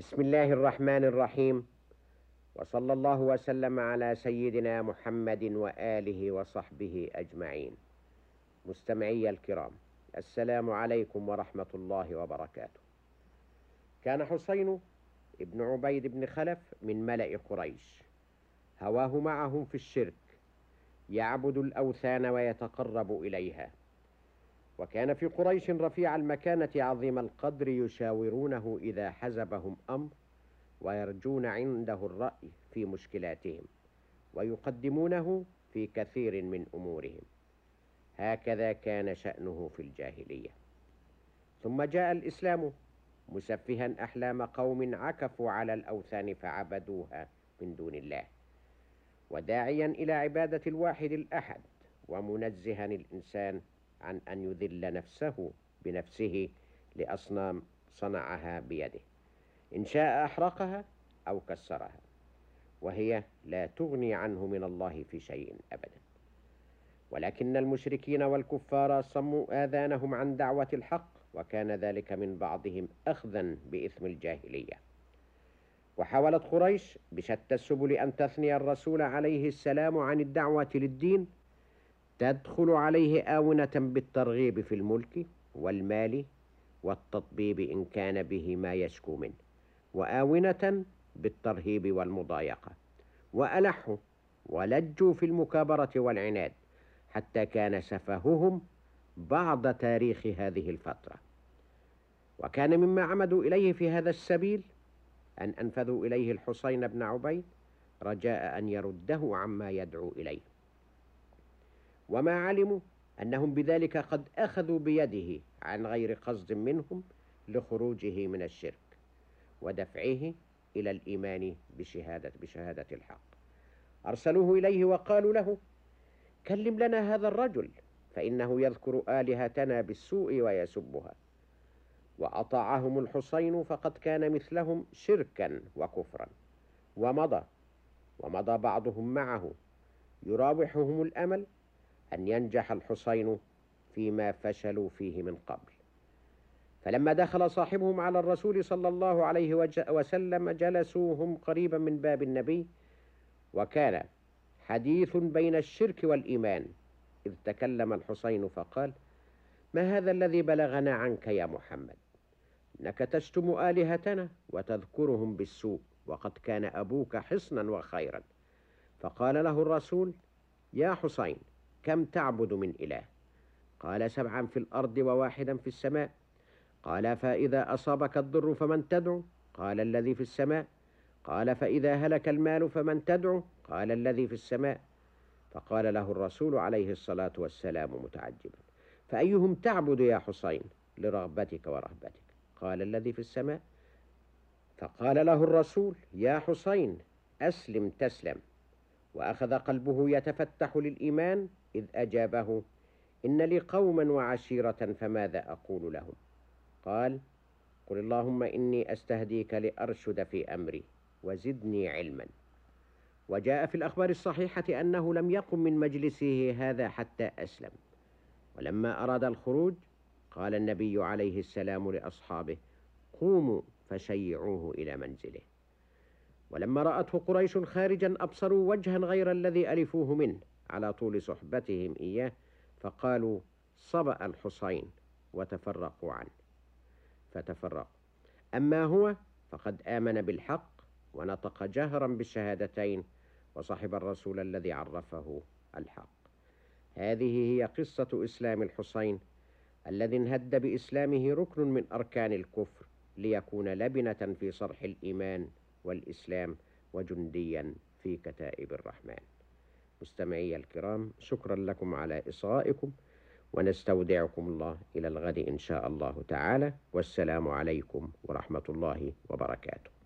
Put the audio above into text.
بسم الله الرحمن الرحيم. وصلى الله وسلم على سيدنا محمد وآله وصحبه أجمعين. مستمعي الكرام السلام عليكم ورحمة الله وبركاته. كان حسين ابن عبيد بن خلف من ملأ قريش. هواه معهم في الشرك. يعبد الأوثان ويتقرب إليها. وكان في قريش رفيع المكانة عظيم القدر يشاورونه إذا حزبهم أمر ويرجون عنده الرأي في مشكلاتهم ويقدمونه في كثير من أمورهم. هكذا كان شأنه في الجاهلية. ثم جاء الإسلام مسفها أحلام قوم عكفوا على الأوثان فعبدوها من دون الله. وداعيا إلى عبادة الواحد الأحد ومنزها الإنسان عن أن يذل نفسه بنفسه لأصنام صنعها بيده إن شاء أحرقها أو كسرها وهي لا تغني عنه من الله في شيء أبدا. ولكن المشركين والكفار صموا آذانهم عن دعوة الحق وكان ذلك من بعضهم أخذا بإثم الجاهلية. وحاولت قريش بشتى السبل أن تثني الرسول عليه السلام عن الدعوة للدين تدخل عليه آونة بالترغيب في الملك والمال والتطبيب إن كان به ما يشكو منه وآونة بالترهيب والمضايقة وألحوا ولجوا في المكابرة والعناد حتى كان سفههم بعض تاريخ هذه الفترة. وكان مما عمدوا إليه في هذا السبيل أن أنفذوا إليه الحسين بن عبيد رجاء أن يرده عما يدعو إليه. وما علموا أنهم بذلك قد أخذوا بيده عن غير قصد منهم لخروجه من الشرك ودفعه إلى الإيمان بشهادة بشهادة الحق. أرسلوه إليه وقالوا له كلم لنا هذا الرجل فإنه يذكر آلهتنا بالسوء ويسبها. وأطاعهم الحسين فقد كان مثلهم شركا وكفرا. ومضى ومضى بعضهم معه يراوحهم الأمل أن ينجح الحسين فيما فشلوا فيه من قبل. فلما دخل صاحبهم على الرسول صلى الله عليه وسلم جلسوا هم قريبا من باب النبي وكان حديث بين الشرك والإيمان. إذ تكلم الحسين فقال ما هذا الذي بلغنا عنك يا محمد؟ إنك تشتم آلهتنا وتذكرهم بالسوء وقد كان أبوك حصنا وخيرا. فقال له الرسول يا حسين كم تعبد من إله؟ قال سبعا في الأرض وواحدا في السماء. قال فإذا أصابك الضر فمن تدعو؟ قال الذي في السماء. قال فإذا هلك المال فمن تدعو؟ قال الذي في السماء. فقال له الرسول عليه الصلاة والسلام متعجبا. فأيهم تعبد يا حسين؟ لرغبتك ورهبتك. قال الذي في السماء. فقال له الرسول يا حسين أسلم تسلم. وأخذ قلبه يتفتح للإيمان إذ أجابه إن لي قوما وعشيرة فماذا أقول لهم؟ قال قل اللهم إني أستهديك لأرشد في أمري وزدني علما. وجاء في الأخبار الصحيحة أنه لم يقم من مجلسه هذا حتى أسلم. ولما أراد الخروج قال النبي عليه السلام لأصحابه قوموا فشيعوه إلى منزله. ولما رأته قريش خارجا أبصروا وجها غير الذي ألفوه منه. على طول صحبتهم إياه فقالوا صبأ الحسين وتفرقوا عنه. فتفرقوا. أما هو فقد آمن بالحق ونطق جهرا بالشهادتين وصحب الرسول الذي عرفه الحق. هذه هي قصة إسلام الحسين الذي انهد بإسلامه ركن من أركان الكفر ليكون لبنة في صرح الإيمان والإسلام وجنديا في كتائب الرحمن. مستمعي الكرام شكرا لكم على إصغائكم ونستودعكم الله إلى الغد إن شاء الله تعالى والسلام عليكم ورحمة الله وبركاته.